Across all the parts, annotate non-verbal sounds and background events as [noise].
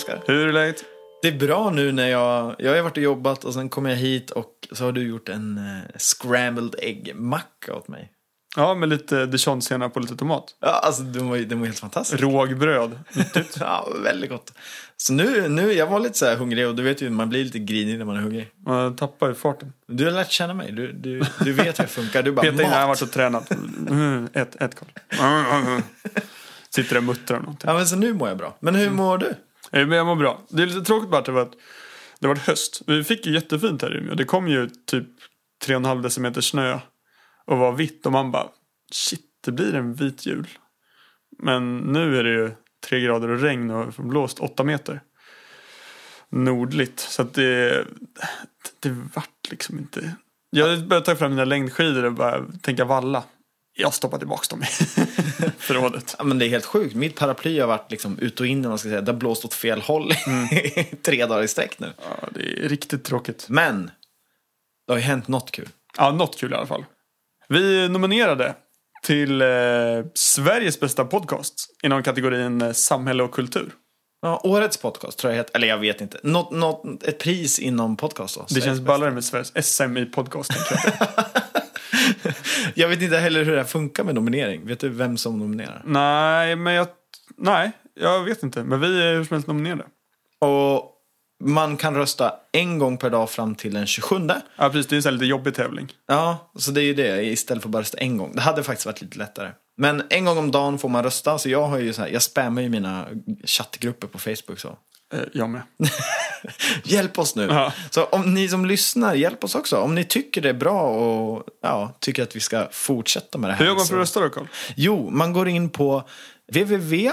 Oskar. Hur är läget? Det är bra nu när jag, jag har varit och jobbat och sen kom jag hit och så har du gjort en eh, scrambled egg-macka åt mig. Ja, med lite dijonsenap och lite tomat. Ja, alltså den var, ju- den var helt fantastisk. Rågbröd. [laughs] Ja, väldigt gott. Så nu, nu, jag var lite så här hungrig och du vet ju, man blir lite grinig när man är hungrig. Man tappar ju farten. Du har lärt känna mig, du, du, du vet hur jag funkar. Du bara, Peta in när jag har mat. varit och tränat. Mm, ett, ett koll. [laughs] Sitter där och muttrar om någonting. Ja, men så nu mår jag bra. Men hur mår du? Eh, men jag mår bra. Det är lite tråkigt bara att det var, det var höst. Vi fick ju jättefint här i Umeå. Det kom ju typ 3,5 decimeter snö och var vitt. Och man bara, shit, det blir en vit jul. Men nu är det ju tre grader och regn och blåst åtta meter. Nordligt. Så att det, det vart liksom inte... Jag började ta fram mina längdskidor och bara tänka valla. Jag stoppar tillbaka dem i [laughs] förrådet. Ja, men det är helt sjukt. Mitt paraply har varit liksom ut och in, man ska säga. Det har blåst åt fel håll i [laughs] tre dagar i sträck nu. Ja, det är riktigt tråkigt. Men, det har ju hänt något kul. Ja, något kul i alla fall. Vi nominerade till eh, Sveriges bästa podcast inom kategorin eh, samhälle och kultur. Ja, årets podcast tror jag heter, eller jag vet inte. Något, något, ett pris inom podcast då. Det känns ballare med Sveriges SM i podcast. [laughs] [laughs] jag. Vet inte heller hur det här funkar med nominering. Vet du vem som nominerar? nej, men jag... Nej, jag vet inte. Men vi är hur som helst nominerade. Och man kan rösta en gång per dag fram till den 27. Ja, precis. Det är en sån lite jobbig tävling. Ja, så det är ju det istället för bara rösta en gång. Det hade faktiskt varit lite lättare. Men en gång om dagen får man rösta. Så jag har ju så här, jag spammar ju mina chattgrupper på Facebook så. Eh, jag med. [laughs] Hjälp oss nu. Ja. Så om ni som lyssnar, hjälp oss också. Om ni tycker det är bra och ja, tycker att vi ska fortsätta med det här. Hur gör man för att rösta då, Carl? Jo, man går in på www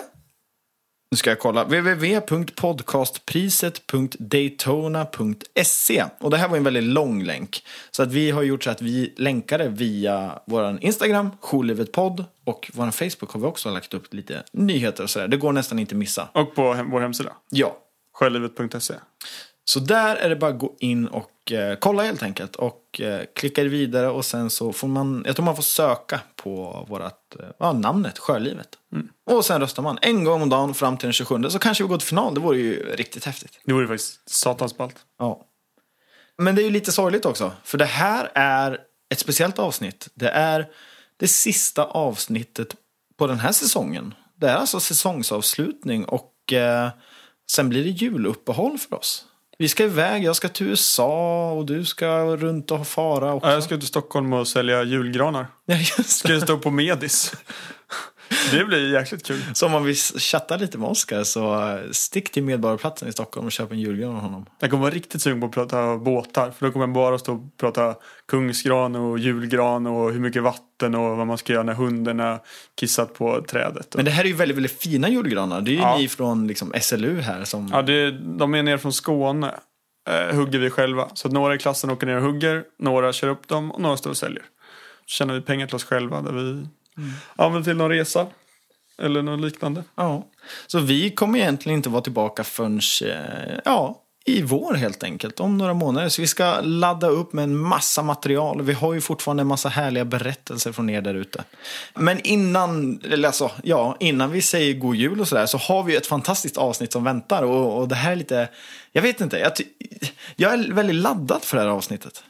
nu ska jag kolla. www.podcastpriset.daytona.se Och det här var en väldigt lång länk. Så att vi har gjort så att vi länkar det via vår Instagram, Jourlivetpodd. Och vår Facebook har vi också lagt upp lite nyheter och sådär. Det går nästan inte missa. Och på hem, vår hemsida. Ja, Sjölivet.se. så där är det bara att gå in och eh, kolla helt enkelt. Och eh, klicka vidare och sen så får man, jag tror man får söka på vårat, eh, ja, namnet Sjölivet. Och sen röstar man en gång om dagen fram till den 27. Så kanske vi går till final, det vore ju riktigt häftigt. Det vore faktiskt satans ballt. Ja. Men det är ju lite sorgligt också. För det här är ett speciellt avsnitt. Det är det sista avsnittet på den här säsongen. Det är alltså säsongsavslutning och eh, sen blir det juluppehåll för oss. Vi ska iväg, jag ska till USA och du ska runt och fara också. Ja, jag ska till Stockholm och sälja julgranar. Ja, just Ska det. jag stå på Medis. Det blir jäkligt kul. Så om man vill chatta lite med Oskar så eh, stick till Medborgarplatsen i Stockholm och köp en julgran av honom. Jag kommer vara riktigt sugen på att prata båtar. För då kommer jag bara stå och prata kungsgran och julgran och hur mycket vatten och vad man ska göra när hunden har kissat på trädet. Men det här är ju väldigt, väldigt fina julgranar. Det är ju Ja. ni från liksom, SLU här som... Ja, det, de är ner från Skåne. Eh, hugger vi själva. Så några i klassen åker ner och hugger. Några kör upp dem och några står och säljer. Så tjänar vi pengar till oss själva där vi använder till någon resa. Eller något liknande. Ja. Så vi kommer egentligen inte vara tillbaka förrän eh, ja, i vår helt enkelt. Om några månader. Så vi ska ladda upp med en massa material. Vi har ju fortfarande en massa härliga berättelser från er där ute. Men innan, eller alltså, ja, innan vi säger god jul och sådär så har vi ju ett fantastiskt avsnitt som väntar. Och, och det här är lite, jag vet inte, jag, jag är väldigt laddad för det här avsnittet.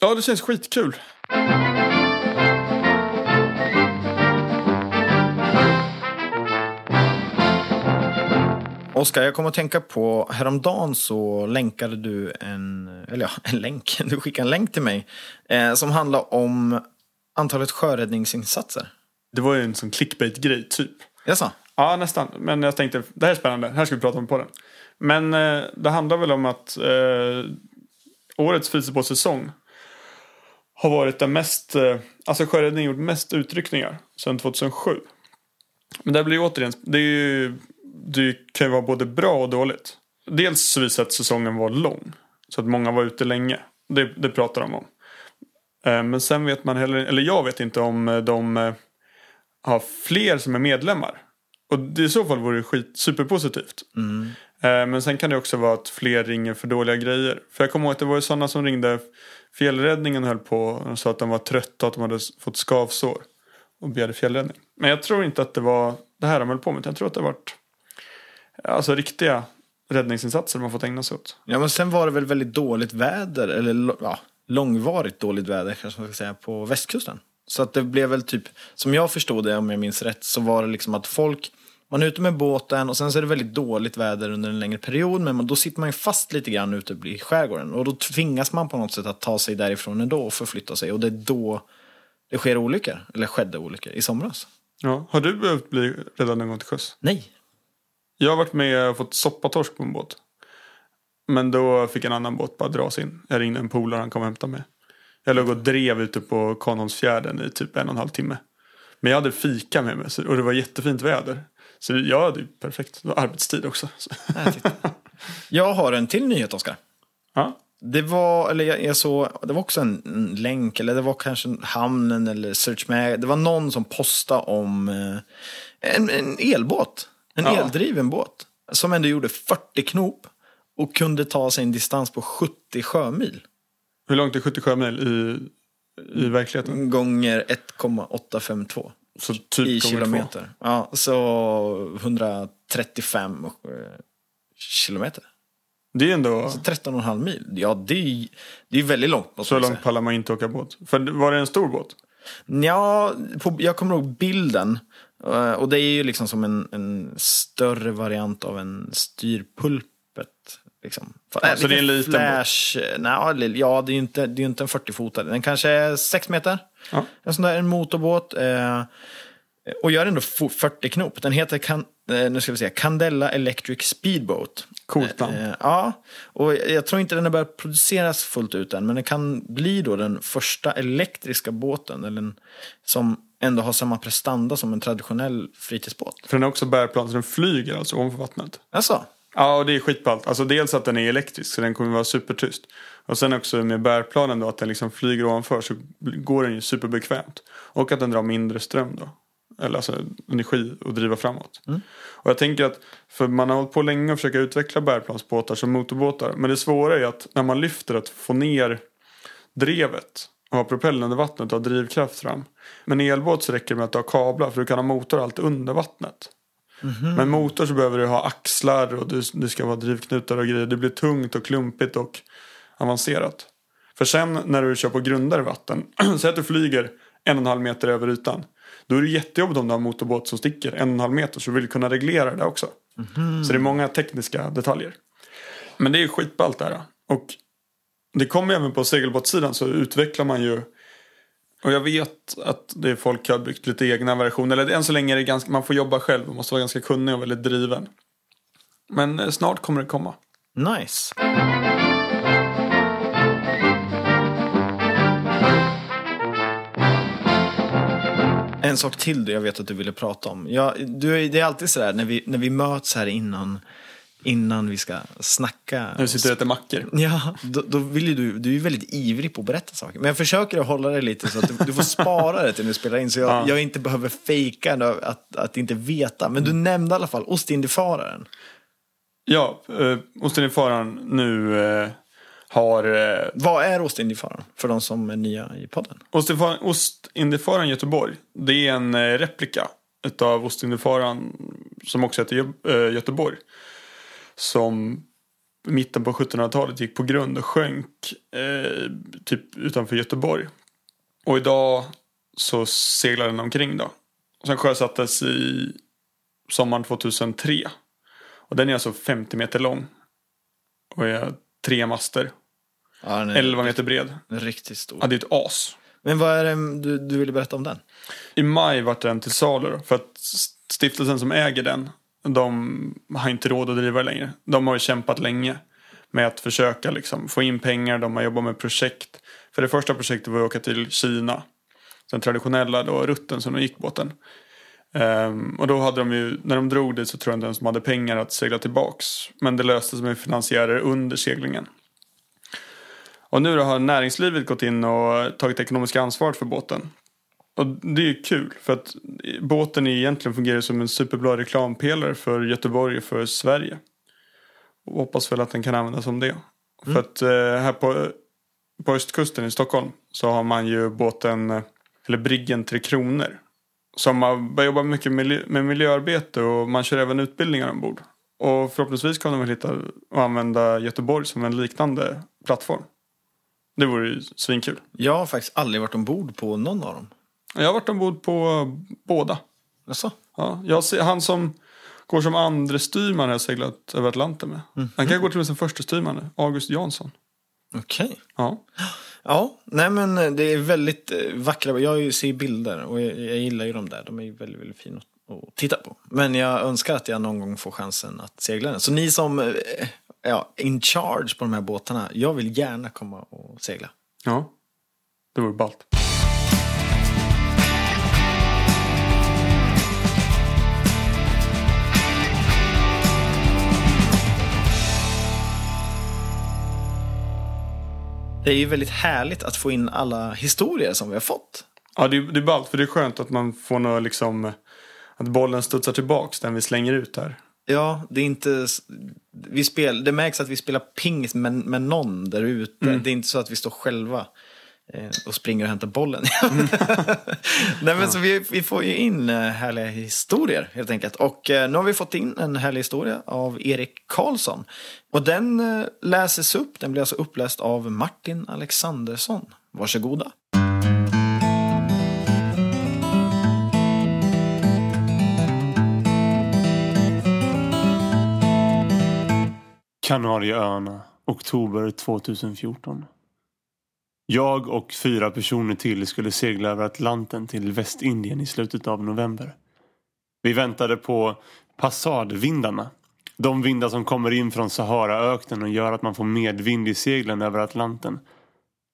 Ja, det känns skitkul. Oskar, jag kommer att tänka på, häromdagen så länkade du en, eller ja, en länk, [laughs] du skickade en länk till mig eh, som handlar om antalet sjöräddningsinsatser. Det var ju en sån clickbait-grej, typ. Jaså? Ja, nästan. Men jag tänkte, det här är spännande. Det här ska vi prata om på den. Men eh, det handlar väl om att eh, årets fritidsbåtssäsong har varit den mest, eh, alltså sjöräddningen gjort mest utryckningar sedan 2007. Men det blir ju återigen, det, är ju, det kan ju vara både bra och dåligt. Dels så visar att säsongen var lång. Så att många var ute länge. Det, det pratar de om. Eh, men sen vet man heller, eller jag vet inte om eh, de eh, har fler som är medlemmar. Och det, i så fall vore det skit, superpositivt. Eh, Men sen kan det också vara att fler ringer för dåliga grejer. För jag kommer ihåg att det var ju sådana som ringde fjällräddningen höll på och sa att de var trötta och att de hade fått skavsår. Och begärde fjällräddning. Men jag tror inte att det var det här de höll på med. Jag tror att det har varit alltså riktiga räddningsinsatser man fått ägna sig åt. Ja, men sen var det väl väldigt dåligt väder, eller ja, långvarigt dåligt väder kanske man ska säga, på västkusten. Så att det blev väl typ, som jag förstod det om jag minns rätt, så var det liksom att folk, man är ute med båten och sen så är det väldigt dåligt väder under en längre period, men man- då sitter man ju fast lite grann ute i skärgården. Och då tvingas man på något sätt att ta sig därifrån ändå och förflytta sig. Och det är då det sker olyckor, eller skedde olyckor, i somras. Ja. Har du behövt bli räddad någon gång till sjöss? Nej. Jag har varit med och fått soppatorsk på en båt. Men då fick en annan båt bara dras in. Jag ringde en polare han kom och hämtade mig. Jag låg och drev ute på Kanholmsfjärden i typ en och en halv timme. Men jag hade fika med mig och det var jättefint väder. Så jag hade ju perfekt. Det var arbetstid också. Jag har en till nyhet, Oskar. Ja. Det var, eller jag, såg, det var också en, länk, eller det var kanske hamnen eller Search Mag. Det var någon som postade om eh, en, en elbåt. En Ja. eldriven båt. Som ändå gjorde 40 knop och kunde ta sig en distans på 70 sjömil. Hur långt är 70 sjömil i, i verkligheten? Gånger 1,852 Så typ i gånger två. kilometer. Ja, så 135 eh, kilometer. Det är ändå... Så 13,5 mil. Ja, det är, det är väldigt långt. Så långt säga. pallar man inte åka båt. För var det en stor båt? Ja, på, jag kommer ihåg bilden. Eh, Och det är ju liksom som en, en större variant av en styrpulpet. Liksom. Ja, så det är en liten flash. Nej, li- ja, det är ju inte, det är inte en 40-fotare. Den kanske är 6 meter. Ja. En sån där en motorbåt. Eh, och gör ändå fo- 40 knop. Den heter kan, eh, nu ska vi se, Candela Electric Speedboat. Coolt namn. Eh, ja, och jag, jag tror inte den har börjat produceras fullt ut än. Men den kan bli då den första elektriska båten. Eller en, som ändå har samma prestanda som en traditionell fritidsbåt. För den har också bärplan så den flyger alltså ovanför vattnet. Alltså, Ja, och det är skitballt. Alltså dels att den är elektrisk så den kommer vara supertyst. Och sen också med bärplanen då att den liksom flyger ovanför så går den ju superbekvämt. Och att den drar mindre ström då. Eller alltså energi att driva framåt. Och jag tänker att, för man har hållit på länge att försöka utveckla bärplansbåtar som motorbåtar. Men det svåra är att när man lyfter att få ner drevet och ha propellen under vattnet och ha drivkraft fram. Men i elbåt så räcker det med att du har kablar för du kan ha motor allt under vattnet. Men motor så behöver du ha axlar och du, det ska vara drivknutar och grejer. Det blir tungt och klumpigt och avancerat. För sen när du kör på grundare vatten, [clears throat] säg att du flyger en och en halv meter över ytan. Då är det jättejobbigt om du har en motorbåt som sticker en och en halv meter så du vill kunna reglera det också. Så det är många tekniska detaljer. Men det är skitballt det här. Och det kommer även på segelbåtssidan så utvecklar man ju och jag vet att det är folk har byggt lite egna versioner. Eller än så länge är det ganska, man får jobba själv och måste vara ganska kunnig och väldigt driven. Men eh, snart kommer det komma. nice. En sak till du jag vet att du ville prata om. Ja, du, det är alltid sådär när vi, när vi möts här innan, innan vi ska snacka. Nu sitter och äter mackor. Ja, då, då vill ju du, du är väldigt ivrig på att berätta saker. Men jag försöker att hålla det lite så att du, du får spara det till när du spelar in. Så jag, Ja. jag inte behöver fejka att, att inte veta. Men du nämnde i alla fall Ostindiefararen. Ja, eh, Ostindiefararen nu eh, har eh, Vad är Ostindiefararen? För de som är nya i podden. Ostindiefararen, Ostindiefararen Göteborg. Det är en eh, replika utav Ostindiefararen som också heter eh, Göteborg. Som mitten på 1700-talet gick på grund och sjönk eh, typ utanför Göteborg. Och idag så seglar den omkring då. Sen sjösattes i sommaren 2003. Och den är alltså 50 meter lång. Och är tre master. Ja, den är 11 meter bred. riktigt stor. Ja, det är ett as. Men vad är det du, du ville berätta om den? I maj vart den till salu för att stiftelsen som äger den, de har inte råd att driva det längre. De har ju kämpat länge med att försöka liksom få in pengar, de har jobbat med projekt. För det första projektet var att åka till Kina, den traditionella då, rutten som de gick båten. Um, och då hade de ju, när de drog dit så tror jag inte ens de hade pengar att segla tillbaks. Men det löste sig med finansiärer under seglingen. Och nu då har näringslivet gått in och tagit ekonomiska ansvaret för båten. Och det är kul för att båten egentligen fungerar som en superbra reklampelare för Göteborg och för Sverige. Och hoppas väl att den kan användas som det. För att eh, här på, på östkusten i Stockholm så har man ju båten, eh, eller briggen Tre Kronor. Som har börjat jobba mycket miljö, med miljöarbete och man kör även utbildningar ombord. Och förhoppningsvis kommer de väl hitta och använda Göteborg som en liknande plattform. Det vore ju svinkul. Jag har faktiskt aldrig varit ombord på någon av dem. Jag har varit ombord på båda. Jaså? Ja, jag ser, han som går som andre styrman har jag seglat över Atlanten med. Han kan gå till och med som första styrman nu, August Jansson. Okej. Ja. Ja, nej men eh, det är väldigt eh, vackra. Jag ser bilder och jag, jag gillar ju dem där. De är ju väldigt, väldigt fina att, att titta på. Men jag önskar att jag någon gång får chansen att segla den. Så ni som eh, ja, in charge på de här båtarna, jag vill gärna komma och segla. ja, det vore ballt. Det är ju väldigt härligt att få in alla historier som vi har fått. Ja, det, är- det är ballt för det är skönt att man får något liksom, att bollen studsar tillbaks den vi slänger ut här. Ja, det är inte... Vi spel, det märks att vi spelar pingis med, med någon där ute. Det är inte så att vi står själva eh, och springer och hämtar bollen. [laughs] Nej, men så vi, vi får ju in eh, härliga historier helt enkelt. Och eh, nu har vi fått in en härlig historia av Erik Karlsson. Och den eh, läses upp, den blir alltså uppläst av Martin Alexandersson. Varsågoda. Kanarieöarna, oktober 2014. Jag och fyra personer till skulle segla över Atlanten till Västindien i slutet av november. Vi väntade på passadvindarna. De vindar som kommer in från Saharaöknen och gör att man får medvind i seglen över Atlanten.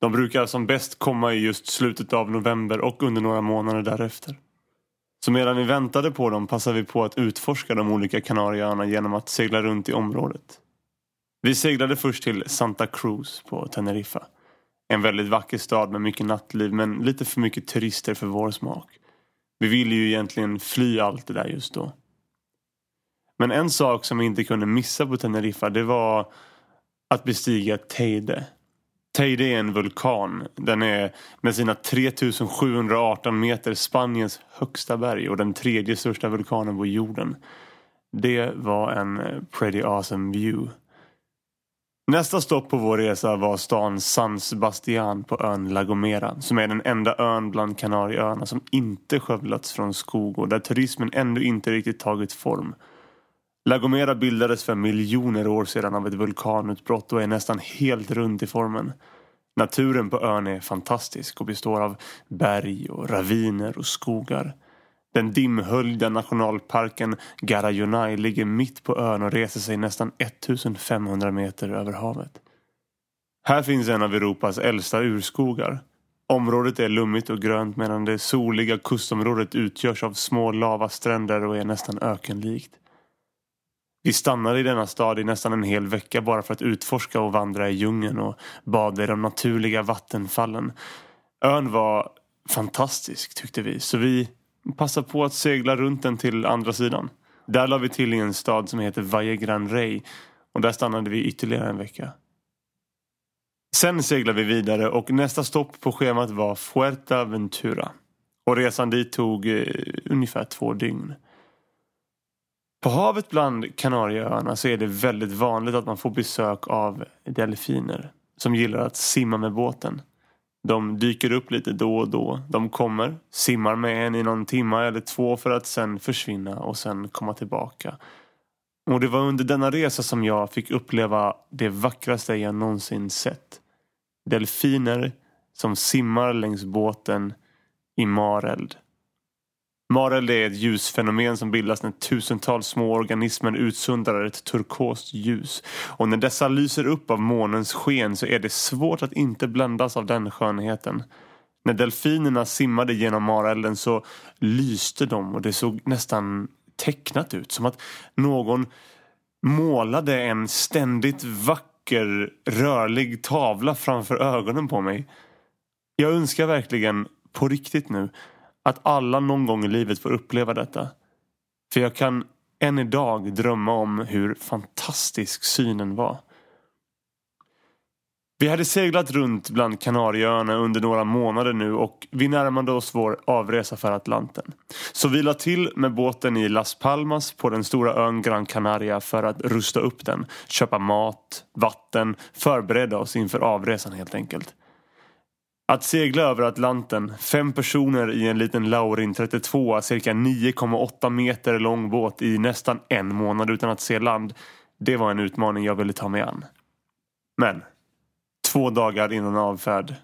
De brukar som bäst komma i just slutet av november och under några månader därefter. Så medan vi väntade på dem passade vi på att utforska de olika Kanarieöarna genom att segla runt i området. Vi seglade först till Santa Cruz på Teneriffa. En väldigt vacker stad med mycket nattliv men lite för mycket turister för vår smak. Vi ville ju egentligen fly allt det där just då. Men en sak som vi inte kunde missa på Teneriffa det var att bestiga Teide. Teide är en vulkan. Den är med sina 3718 meter Spaniens högsta berg och den tredje största vulkanen på jorden. Det var en eh, pretty awesome view. Nästa stopp på vår resa var stan San Sebastian på ön La Gomera som är den enda ön bland Kanarieöarna som inte skövlats från skog och där turismen ännu inte riktigt tagit form. La Gomera bildades för miljoner år sedan av ett vulkanutbrott och är nästan helt runt i formen. Naturen på ön är fantastisk och består av berg och raviner och skogar. Den dimhöljda nationalparken Garayonai ligger mitt på ön och reser sig nästan 1500 meter över havet. Här finns en av Europas äldsta urskogar. Området är lummigt och grönt medan det soliga kustområdet utgörs av små lavastränder och är nästan ökenlikt. Vi stannade i denna stad i nästan en hel vecka bara för att utforska och vandra i djungeln och bada i de naturliga vattenfallen. Ön var fantastisk tyckte vi så vi Passa på att segla runt den till andra sidan. Där la vi till i en stad som heter Valle Gran Rey och där stannade vi ytterligare en vecka. Sen seglade vi vidare och nästa stopp på schemat var Fuerteventura. Och resan dit tog eh, ungefär två dygn. På havet bland Kanarieöarna så är det väldigt vanligt att man får besök av delfiner som gillar att simma med båten. De dyker upp lite då och då. De kommer, simmar med en i någon timme eller två för att sen försvinna och sen komma tillbaka. Och det var under denna resa som jag fick uppleva det vackraste jag någonsin sett. Delfiner som simmar längs båten i mareld. Mareld är ett ljusfenomen som bildas när tusentals små organismer utsöndrar ett turkost ljus. Och när dessa lyser upp av månens sken så är det svårt att inte bländas av den skönheten. När delfinerna simmade genom marelden så lyste de och det såg nästan tecknat ut. Som att någon målade en ständigt vacker rörlig tavla framför ögonen på mig. Jag önskar verkligen på riktigt nu att alla någon gång i livet får uppleva detta. För jag kan än idag drömma om hur fantastisk synen var. Vi hade seglat runt bland Kanarieöarna under några månader nu och vi närmade oss vår avresa för Atlanten. Så vi la till med båten i Las Palmas på den stora ön Gran Canaria för att rusta upp den, köpa mat, vatten, förbereda oss inför avresan helt enkelt. Att segla över Atlanten, fem personer i en liten Laurin 32, cirka 9,8 meter lång båt i nästan en månad utan att se land, det var en utmaning jag ville ta mig an. Men Två dagar innan avfärd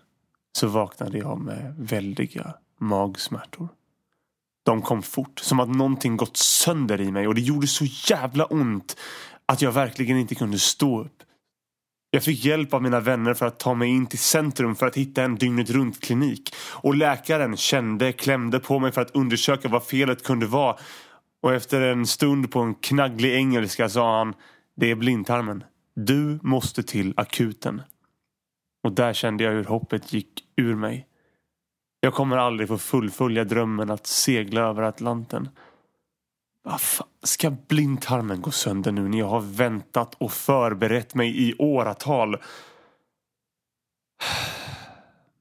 så vaknade jag med väldiga magsmärtor. De kom fort, som att någonting gått sönder i mig och det gjorde så jävla ont att jag verkligen inte kunde stå upp. Jag fick hjälp av mina vänner för att ta mig in till centrum för att hitta en dygnet runt klinik. Och läkaren kände, klämde på mig för att undersöka vad felet kunde vara. Och efter en stund på en knagglig engelska sa han Det är blindtarmen. Du måste till akuten. Och där kände jag hur hoppet gick ur mig. Jag kommer aldrig få fullfölja drömmen att segla över Atlanten. Vad fan, ska blindtarmen gå sönder nu när jag har väntat och förberett mig i åratal?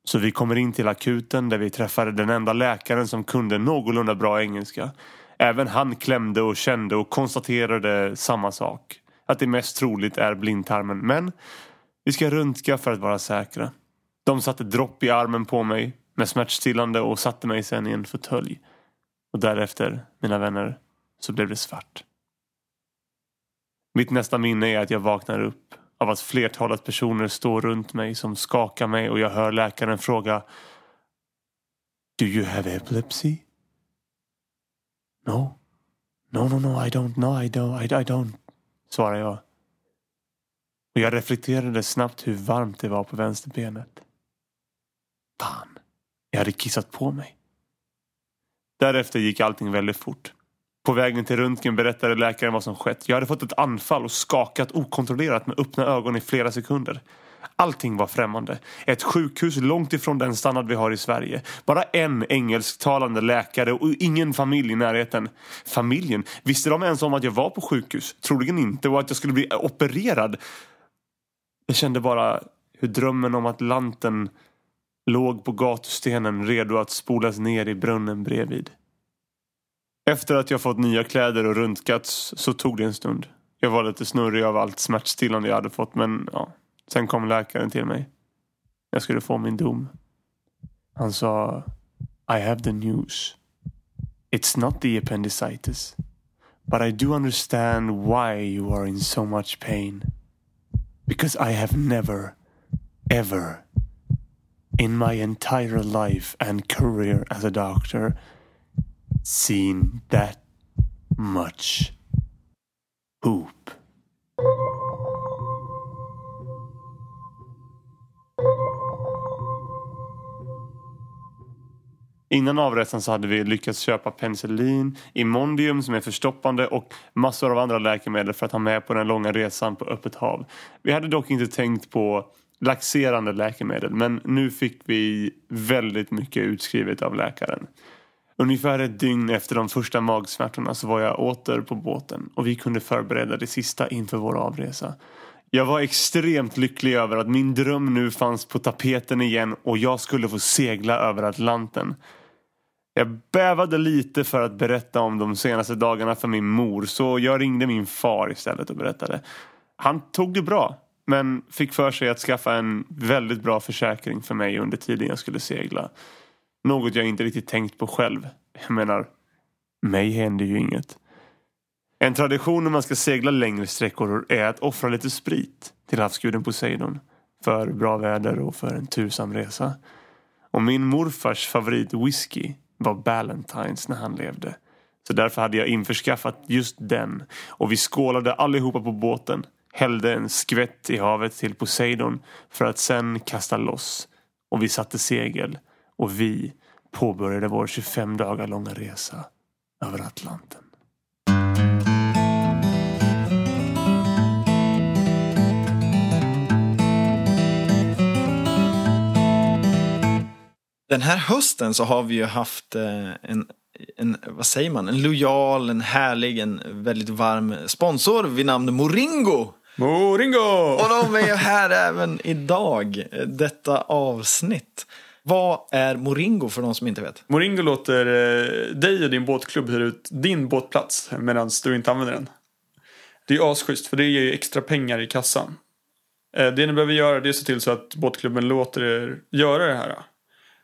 Så vi kommer in till akuten där vi träffade den enda läkaren som kunde någorlunda bra engelska. Även han klämde och kände och konstaterade samma sak. Att det mest troligt är blindtarmen. Men vi ska röntga för att vara säkra. De satte dropp i armen på mig med smärtstillande och satte mig sen i en fåtölj. Och därefter, mina vänner, så blev det svart. Mitt nästa minne är att jag vaknar upp av att flertalet personer står runt mig som skakar mig och jag hör läkaren fråga Do you have epilepsy? No. No, no, no, I don't, no, I don't, I, I don't, svarar jag. Och jag reflekterade snabbt hur varmt det var på vänsterbenet. Fan, jag hade kissat på mig. Därefter gick allting väldigt fort. På vägen till röntgen berättade läkaren vad som skett. Jag hade fått ett anfall och skakat okontrollerat med öppna ögon i flera sekunder. Allting var främmande. Ett sjukhus långt ifrån den standard vi har i Sverige. Bara en engelsktalande läkare och ingen familj i närheten. Familjen, visste de ens om att jag var på sjukhus? Troligen inte och att jag skulle bli opererad. Jag kände bara hur drömmen om Atlanten låg på gatustenen redo att spolas ner i brunnen bredvid. Efter att jag fått nya kläder och röntgats så tog det en stund. Jag var lite snurrig av allt smärtstillande jag hade fått men ja, sen kom läkaren till mig. Jag skulle få min dom. Han sa I have the news. It's not the appendicitis. But I do understand why you are in so much pain. Because I have never, ever, in my entire life and career as a doctor, seen that much poop. Innan avresan så hade vi lyckats köpa penicillin, imondium som är förstoppande och massor av andra läkemedel för att ha med på den långa resan på öppet hav. Vi hade dock inte tänkt på laxerande läkemedel men nu fick vi väldigt mycket utskrivet av läkaren. Ungefär ett dygn efter de första magsmärtorna så var jag åter på båten och vi kunde förbereda det sista inför vår avresa. Jag var extremt lycklig över att min dröm nu fanns på tapeten igen och jag skulle få segla över Atlanten. Jag bävade lite för att berätta om de senaste dagarna för min mor så jag ringde min far istället och berättade. Han tog det bra men fick för sig att skaffa en väldigt bra försäkring för mig under tiden jag skulle segla. Något jag inte riktigt tänkt på själv. Jag menar, mig händer ju inget. En tradition när man ska segla längre sträckor är att offra lite sprit till havsguden Poseidon. För bra väder och för en tursam resa. Och min morfars favoritwhisky var Ballantines när han levde. Så därför hade jag införskaffat just den. Och vi skålade allihopa på båten. Hällde en skvätt i havet till Poseidon för att sen kasta loss. Och vi satte segel. Och vi påbörjade vår 25 dagar långa resa över Atlanten. Den här hösten så har vi ju haft eh, en, en, vad säger man, en lojal, en härlig, en väldigt varm sponsor vid namn Moringo. Moringo! Och de är här även idag, detta avsnitt. Vad är Moringo för de som inte vet? Moringo låter eh, dig och din båtklubb hyra ut din båtplats medan du inte använder den. Det är asschysst för det ger ju extra pengar i kassan. Eh, det ni behöver göra det är att se till så att båtklubben låter er göra det här.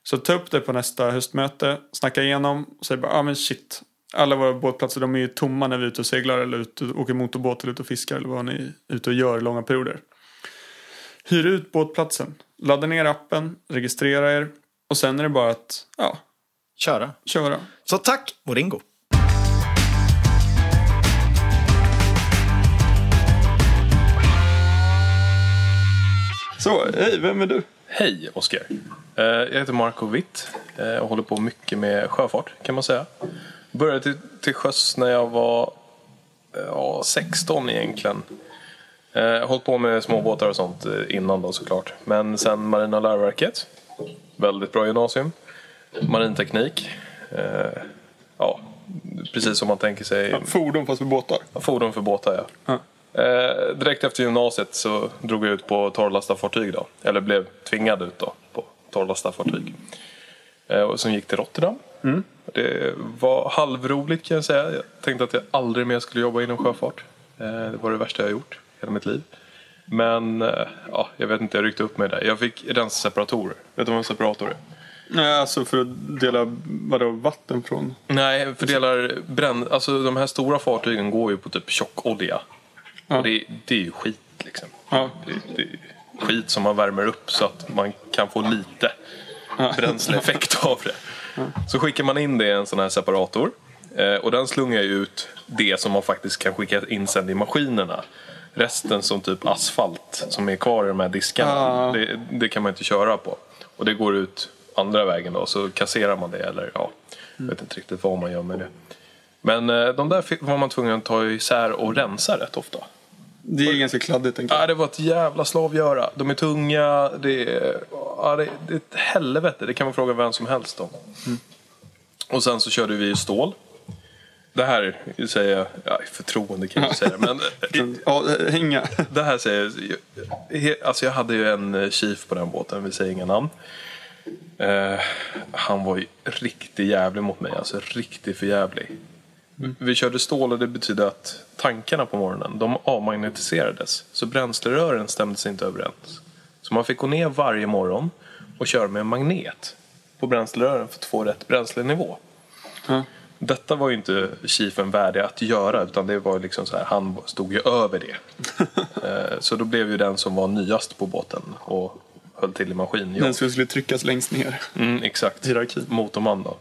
Så ta upp det på nästa höstmöte, snacka igenom och säg bara ah, men shit. Alla våra båtplatser de är ju tomma när vi är ute och seglar eller ute, åker motorbåt eller ute och fiskar eller vad ni är ute och gör långa perioder. Hyr ut båtplatsen, ladda ner appen, registrera er och sen är det bara att ja, Köra. köra. Så tack Moringo. Så, hej, vem är du? Hej Oskar! Eh, Jag heter Marco Witt eh, och håller på mycket med sjöfart kan man säga. Började till, till sjöss när jag var ja, 16 egentligen. Eh, hållit på med småbåtar och sånt eh, innan då såklart. Men sen Marina läroverket. Väldigt bra gymnasium. Marinteknik. Eh, Ja, precis som man tänker sig. Fordon fast med båtar. Fordon för båtar ja. Ja. Eh, direkt efter gymnasiet så drog jag ut på torrlastarfartyg då. Eller blev tvingad ut då på torrlastarfartyg. Eh, och som gick till Rotterdam. Det var halvroligt kan jag säga. Jag tänkte att jag aldrig mer skulle jobba inom sjöfart. Eh, det var det värsta jag gjort hela mitt liv. Men eh, ja, jag vet inte, jag ryckte upp mig där. Jag fick rensa separatorer. Vet du vad en separator är? Nej, alltså för att dela vadå, vatten från... Nej, fördelar bränn... Alltså de här stora fartygen går ju på typ tjockolja. Ja. Och det, det är ju skit liksom. Ja. Det, det skit som man värmer upp så att man kan få lite bränsleeffekt av det. Så skickar man in det i en sån här separator. Eh, och den slungar ju ut det som man faktiskt kan skicka in sen i maskinerna. Resten som typ asfalt som är kvar i de här diskarna. Ah. Det, det kan man inte köra på. Och det går ut andra vägen då. Så kasserar man det eller ja. Jag vet inte riktigt vad man gör med det. Men eh, de där var man tvungen att ta isär och rensa rätt ofta. Det är ganska kladdigt tänker jag. Ja, det var ett jävla slavgöra. De är tunga. Det är, ja, det, det är ett helvete. Det kan man fråga vem som helst om. Och sen så körde vi ju stål. Det här säger jag, ja, förtroende kan jag säga. Men eh, Ja, hänga. det här säger jag, alltså jag hade ju en eh, chief på den båten, vi säger inga namn. Eh, han var ju riktigt jävlig mot mig, alltså riktigt förjävlig. Vi körde stål och det betyder att tankarna på morgonen, de avmagnetiserades. Så bränslerören stämdes inte överens. Så man fick gå ner varje morgon och köra med en magnet på bränslerören för att få rätt bränslenivå. Ja. Detta var ju inte chiefen värdig att göra utan det var liksom så här, han stod ju över det. [laughs] Eh, så då blev ju den som var nyast på båten och höll till i maskin. Den som skulle tryckas längst ner. Mm, exakt. Hierarkin. Motorman då.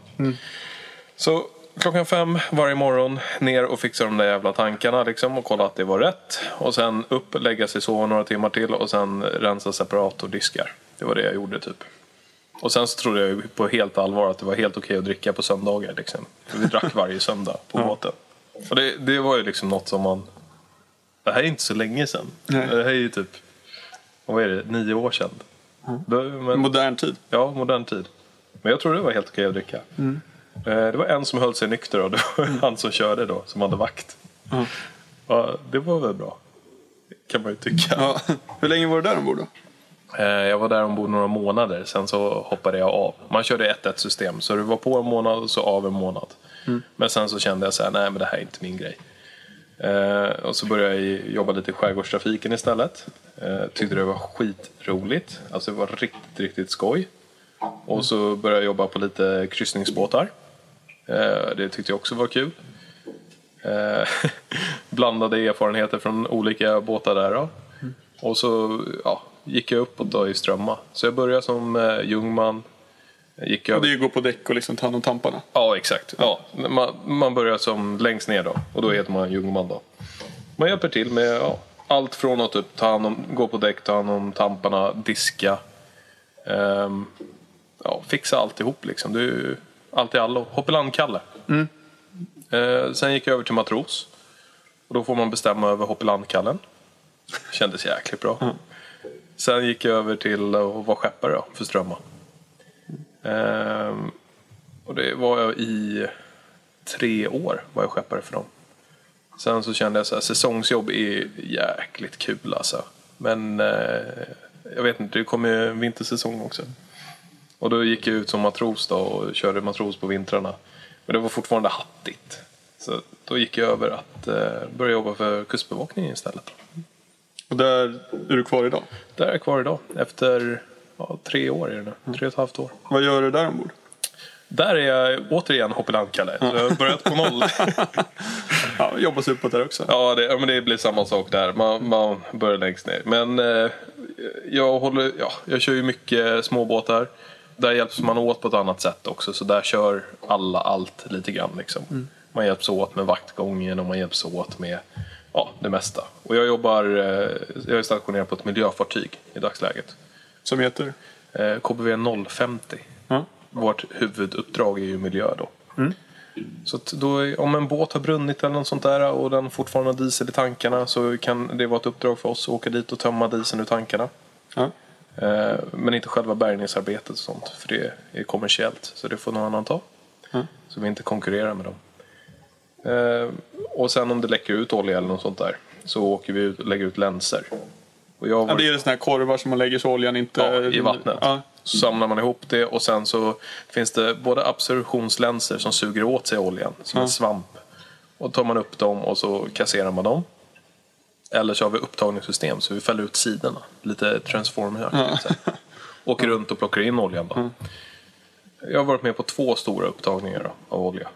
Så klockan fem varje morgon ner och fixa de där jävla tankarna liksom och kolla att det var rätt. Och sen upp, lägga sig, sova några timmar till och sen rensa separatordiskar. Det var det jag gjorde typ. Och sen så trodde jag på helt allvar att det var helt okej att dricka på söndagar liksom. För vi drack varje [laughs] söndag på båten. Och det, det var ju liksom något som man... Det här är inte så länge sedan. Nej. Det här är ju typ... Vad är det? Nio år sedan. Då, men, Modern tid. Ja, modern tid. Men jag tror det var helt okej att dricka. Eh, Det var en som höll sig nykter och det var han som körde då, som hade vakt. Ja. Ja, det var väl bra. Kan man ju tycka. Ja. Hur länge var du där ombord då? Eh, Jag var där ombord några månader, sen så hoppade jag av. Man körde 1-1 system, så det var på en månad och så av en månad. Men sen så kände jag så här, nej men det här är inte min grej. Eh, och så började jag jobba lite i skärgårdstrafiken istället. Eh, tyckte det var skitroligt. Alltså det var riktigt, riktigt skoj. Och så började jag jobba på lite kryssningsbåtar. Eh, det tyckte jag också var kul. Eh, [laughs] blandade erfarenheter från olika båtar där då. Och så ja, gick jag uppåt då i Strömma. Så jag började som eh, jungman. Gick Och över... det är att gå på däck och liksom ta hand om tamparna. Ja, exakt. Ja, man, man börjar som längst ner då. Och då heter man jungman då. Man hjälper till med ja, allt från att typ, ta hand om, gå på däck, ta hand om tamparna, diska. ehm, ja, fixa alltihop liksom. Det är ju allt i allo. Hoppeland-Kalle. Eh, sen gick jag över till matros. Och då får man bestämma över Hoppeland-Kallen. Kändes jäkligt bra. Sen gick jag över till att vara skeppare då, för Strömma. Ehm, och det var jag i tre år var jag skeppare för dem. Sen så kände jag så här, säsongsjobb är jäkligt kul alltså. Men eh, jag vet inte, det kommer ju en vintersäsong också. Och då gick jag ut som matros då och körde matros på vintrarna. Men det var fortfarande hattigt. Så då gick jag över att eh, börja jobba för Kustbevakningen istället. Och där är du kvar idag. Där är jag kvar idag efter ja, tre år är det nu. Tre och ett halvt år. Vad gör du där ombord? Där är jag återigen hoppelandkalle. Så jag har börjat på noll. [laughs] Ja, jobbar sig uppåt där också. ja, det, ja, men det blir samma sak där. Man, man börjar längst ner. Men eh, jag, håller, ja, jag kör ju mycket småbåtar. Där hjälps man åt på ett annat sätt också. Så där kör alla allt lite grann. Liksom. Man hjälps åt med vaktgången och man hjälps åt med ja, det mesta. Och jag jobbar, eh, jag är stationerad på ett miljöfartyg i dagsläget. Som heter? Eh, KBV 050. Ja. Vårt huvuduppdrag är ju miljö då. Så att då, om en båt har brunnit eller något sånt där och den fortfarande har diesel i tankarna så kan det vara ett uppdrag för oss att åka dit och tömma dieseln ur tankarna. Eh, men inte själva bärgningsarbetet och sånt för det är kommersiellt så det får någon annan ta. Så vi inte konkurrerar med dem. Eh, och sen om det läcker ut olja eller något sånt där så åker vi ut och lägger ut länsor. Och jag har Ja, det är såna här korvar som man lägger så oljan inte... Ja, i vattnet. Ja. Så samlar man ihop det och sen så finns det både absorptionslänsor som suger åt sig oljan som Ja. en svamp. Och tar man upp dem och så kasserar man dem. Eller så har vi upptagningssystem så vi fäller ut sidorna. Lite transformer [laughs] ja. Åker runt och plockar in oljan då. Jag har varit med på två stora upptagningar då, av olja.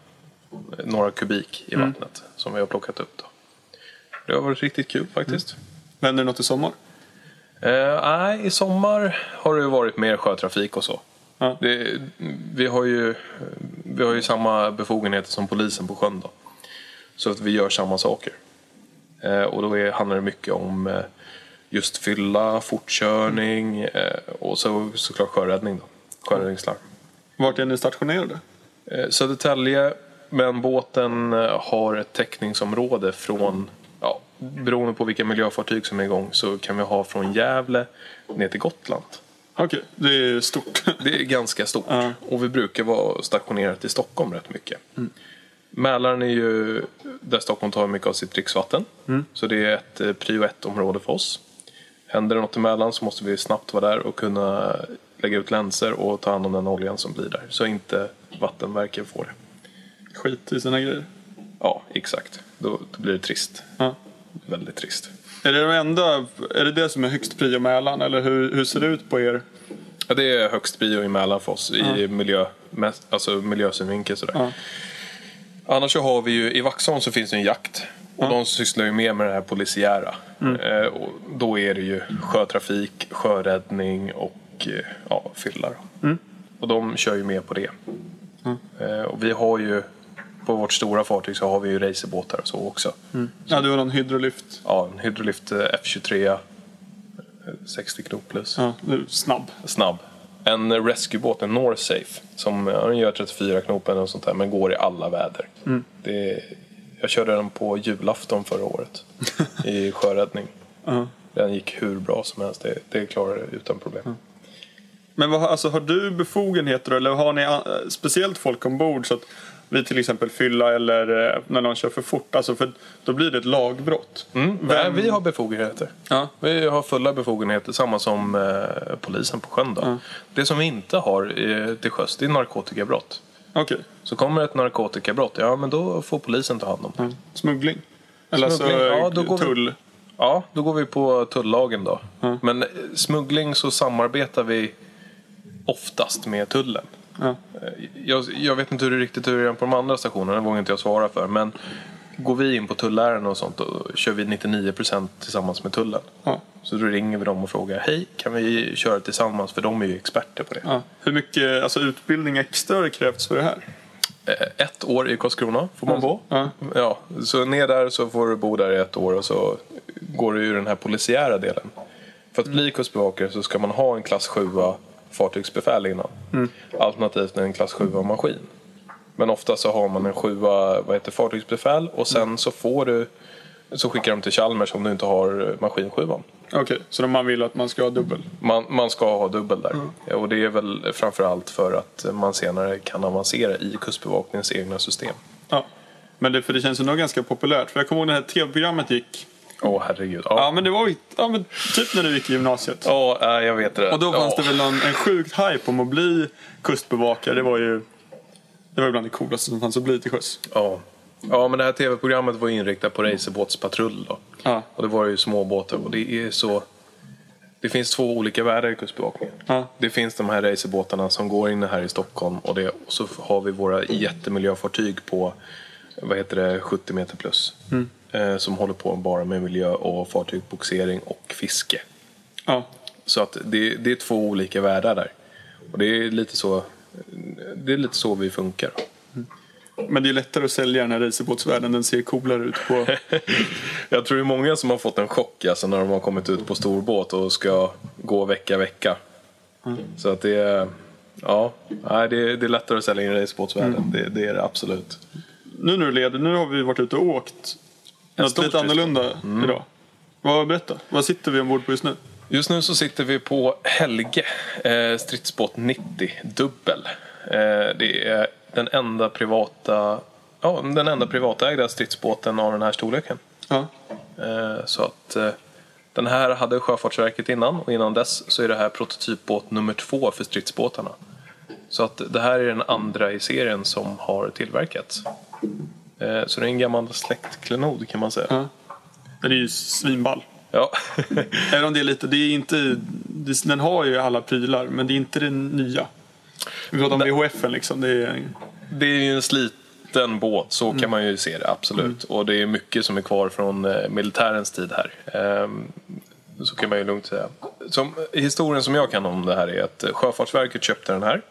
Några kubik i vattnet som vi har plockat upp då. Det har varit riktigt kul faktiskt. Vänder det något i sommar? Eh, nej, i sommar har det varit mer sjötrafik och så. Ja. Det, vi, har ju, vi har ju samma befogenheter som polisen på sjön då. Så att vi gör samma saker. Eh, och då är, handlar det mycket om eh, just fylla, fortkörning eh, och så, såklart sjöräddning då. Sjöräddningslarm. Vart är ni stationerade? Eh, Södertälje, men båten eh, har ett täckningsområde från, ja, beroende på vilka miljöfartyg som är igång, så kan vi ha från Gävle ner till Gotland. Okej, det är stort. Det är ganska stort. Ja. Och vi brukar vara stationerat i Stockholm rätt mycket. Mälaren är ju där Stockholm tar mycket av sitt dricksvatten. Så det är ett eh, prio ett område för oss. Händer det något i Mälaren så måste vi snabbt vara där och kunna lägga ut länsor och ta hand om den oljan som blir där. Så inte vattenverken får det. Skit i sina grejer. Ja, exakt. Då, då blir det trist. Ja. Väldigt trist. Är det det enda, är det det som är högst prio Mälaren eller hur, hur ser det ut på er? Ja, det är högst prio i Mälaren för oss i miljö, alltså miljösynvinkel. Sådär. Ja. Annars så har vi ju, i Vaxholm så finns det en jakt. Och de sysslar ju mer med det här polisiära. Eh, och då är det ju sjötrafik, sjöräddning och eh, ja, fylla. då. Och de kör ju mer på det. Eh, och vi har ju, på vårt stora fartyg så har vi ju racerbåtar och så också. Ja, du har någon hydrolyft. Ja, en Hydrolyft eh, F23, eh, 60 knop plus. Ja, snabb. snabb. En rescuebåt, en Norsafe, som ja, den gör 34 knop eller sånt där, men går i alla väder. Det är, jag körde den på julafton förra året [laughs] i sjöräddning. Ja. Den gick hur bra som helst, det, det klarade det utan problem. Men vad, alltså, har du befogenheter eller har ni eh, speciellt folk ombord så att vi till exempel fylla eller eh, när någon kör för fort? Alltså för då blir det ett lagbrott. Mm. Nej, vi har befogenheter. Ja. Vi har fulla befogenheter, samma som eh, polisen på sjön. Då. Det som vi inte har eh, till sjöss, det är narkotikabrott. Okej. Så kommer ett narkotikabrott, ja men då får polisen ta hand om det. Ja. Smuggling? Eller Smuggling, alltså ja, då går vi- tull? Ja, då går vi på tullagen då. Men eh, smuggling så samarbetar vi oftast med tullen. Ja. Eh, Jag, jag vet inte hur det riktigt hur det är på de andra stationerna, det vågar inte jag svara för. Men går vi in på tullärenden och sånt då kör vi 99% tillsammans med tullen. Ja. Så då ringer vi dem och frågar, hej kan vi köra tillsammans? För de är ju experter på det. Ja. Hur mycket alltså, utbildning extra har det krävts för det här? Eh, Ett år i Karlskrona får man bo. Ja. Ja, så ner där så får du bo där i ett år och så går du ur den här polisiära delen. För att bli kustbevakare så ska man ha en klass 7 fartygsbefäl innan. Alternativt en klass 7 maskin. Men ofta så har man en 7 vad heter fartygsbefäl och sen så får du så skickar de till Chalmers om du inte har maskin 7 Okej, så då man vill att man ska ha dubbel? man, man ska ha dubbel där. Ja, Och det är väl framförallt för att man senare kan avancera i Kustbevakningens egna system. Ja. Men det, för det känns ju nog ganska populärt. För jag kommer ihåg när det här tv-programmet gick. Åh herregud. Ja, Ja, men det var ju- ja, men typ när du gick i gymnasiet. ja nej, jag vet det. Och då fanns ja. det väl någon, en sjukt hype om att bli kustbevakare. Det var ju det var bland det coolaste som fanns att bli till sjöss. Ja. ja, men det här tv-programmet var inriktat på racerbåtspatrull då. Ja. Och det var ju småbåtar och det är så... Det finns två olika världar i Kustbevakningen. Ja. Det finns de här racerbåtarna som går inne här i Stockholm och, det, och så har vi våra jättemiljöfartyg på vad heter det, 70 meter plus. Mm. Eh, som håller på bara med miljö och fartygsbogsering och fiske. Ja. Så att det, det är två olika världar där. Och det är lite så, det är lite så vi funkar. Men det är lättare att sälja den här racerbåtsvärlden. Den ser coolare ut på... [laughs] Jag tror det är många som har fått en chock alltså, när de har kommit ut på storbåt och ska gå vecka vecka. Så att det är, ja, nej, det, är, det är lättare att sälja in i racebåtsvärlden. Det, det är det absolut. Nu när du leder, nu har vi varit ute och åkt. Något lite annorlunda Mm. idag. Vad, berätta, vad sitter vi ombord på just nu? Just nu så sitter vi på Helge, eh, stridsbåt 90 dubbel. Eh, det är den enda privata, ja, den enda privatägda stridsbåten av den här storleken. Ja. Eh, Så att eh, den här hade Sjöfartsverket innan och innan dess så är det här prototypbåt nummer två för stridsbåtarna. Så att det här är den andra i serien som har tillverkats. Eh, Så det är en gammal släktklenod kan man säga. ja. Den är ju svinball. Ja. [laughs] Även om det är lite, det är inte, det, den har ju alla prylar men det är inte det nya. Vi pratar om VHF liksom. Det är, Det är ju en sliten båt, så kan man ju se det absolut. Och det är mycket som är kvar från eh, militärens tid här. Ehm, Så kan man ju lugnt säga. Som, historien som jag kan om det här är att eh, Sjöfartsverket köpte den här.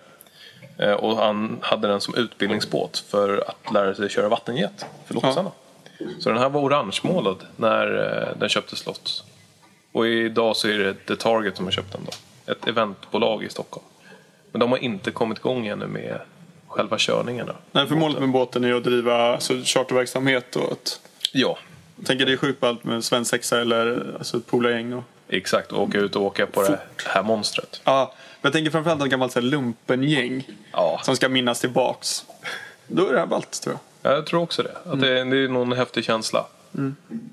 Eh, Och han hade den som utbildningsbåt för att lära sig köra vattenjet för lotsarna. Så den här var orangemålad när eh, den köptes lots. Och idag så är det The Target som har köpt den då. Ett eventbolag i Stockholm. Men de har inte kommit igång ännu med själva körningen då. nej, för målet med båten är att driva alltså, charterverksamhet och att Ja, jag tänker det är sjukt ballt med svensexa eller alltså, ett polargäng. Och... exakt. Åka ut och åka på det här monstret. Ja, jag tänker framförallt ett gammalt så här lumpengäng Ja, som ska minnas tillbaks. Då är det här ballt tror jag. jag tror också det. Att det, det är någon häftig känsla.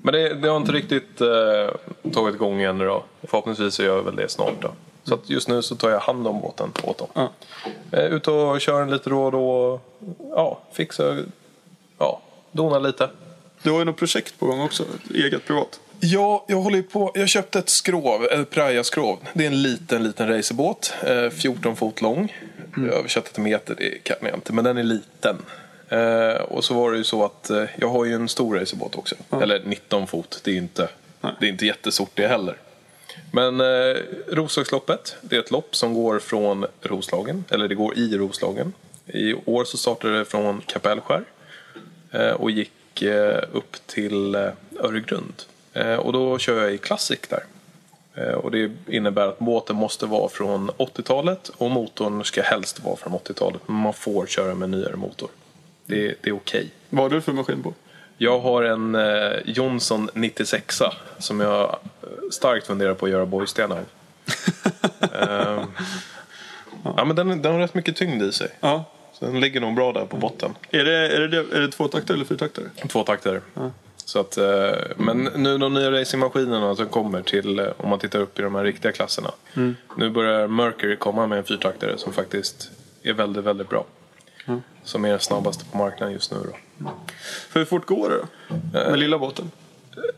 Men det, det har inte riktigt eh, tagit igång ännu då. Förhoppningsvis så gör jag väl det snart då. Så att just nu så tar jag hand om båten åt dem. Ja. Eh, ut och kör den lite då och då. Ja, fixa, ja, dona lite. Du har ju något projekt på gång också, eget privat. Ja, jag håller på. Jag köpte ett skrov, ett Praia-skrov. Det är en liten, liten racerbåt. Eh, 14 fot lång. Översatt till meter, det kan jag inte, men den är liten. Eh, och så var det ju så att eh, jag har ju en stor racerbåt också. Eller 19 fot, det är inte, det är inte jättestort det heller. Men eh, Roslagsloppet, det är ett lopp som går från Roslagen, eller det går i Roslagen. I år så startade det från Kapellskär eh, och gick eh, upp till eh, Öregrund. Eh, och då kör jag i Classic där. Eh, och det innebär att båten måste vara från 80-talet och motorn ska helst vara från 80-talet. Men man får köra med nyare motor. Det, det är okej. Vad har du för maskin på? Jag har en eh, Johnson 96 som jag starkt funderar på att göra bojsten av. [laughs] Ehm, ja, men den, den har rätt mycket tyngd i sig. Ja. Så den ligger nog bra där på botten. Är det, är det, är det tvåtaktare eller fyrtaktare? Två takter. Så att, eh, men nu de nya racingmaskinerna som kommer till, eh, om man tittar upp i de här riktiga klasserna. Nu börjar Mercury komma med en fyrtaktare som faktiskt är väldigt, väldigt bra. Som är den snabbaste på marknaden just nu då. För hur fort går det då? Med lilla båten?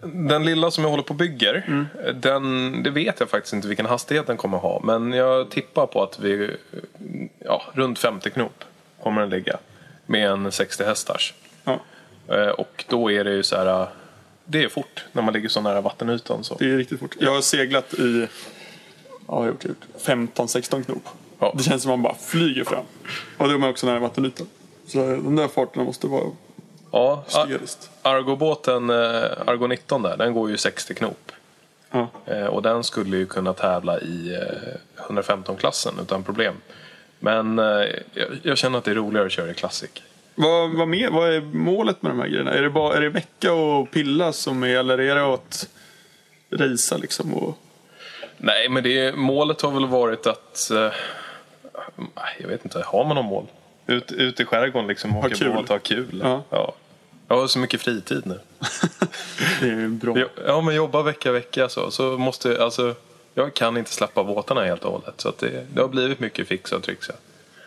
Den lilla som jag håller på och bygger, den, det vet jag faktiskt inte vilken hastighet den kommer ha. Men jag tippar på att vi, ja, runt 50 knop kommer den ligga. Med en 60 hästars. Ja. Eh, Och då är det ju så här, det är fort när man ligger så nära vattenytan. Så. Det är riktigt fort. Jag har seglat i ja, vad har jag gjort? 15-16 knop. Ja. Det känns som man bara flyger fram. Och då är man också nära vattenytan. Så de där farterna måste vara Ja, hysteriskt. Argo-båten, eh, Argo 19 där, den går ju 60 knop. Ja. Eh, Och den skulle ju kunna tävla i 115-klassen utan problem. Men eh, jag, jag känner att det är roligare att köra i Classic. Vad, vad, mer, vad är målet med de här grejerna? Är det, bara, är det mecka och pilla som är, eller är det att racea liksom? Och, Nej, men det, målet har väl varit att... Eh, jag vet inte, har man någon mål? Ut, ut i skärgården liksom, åka kul. båt ha kul. Ja. Jag har så mycket fritid nu. [laughs] Det är bra. Jag- Ja, men jobba vecka vecka så. Så måste, alltså, jag kan inte släppa båtarna helt och hållet. Så att det, det har blivit mycket fixa och trixa.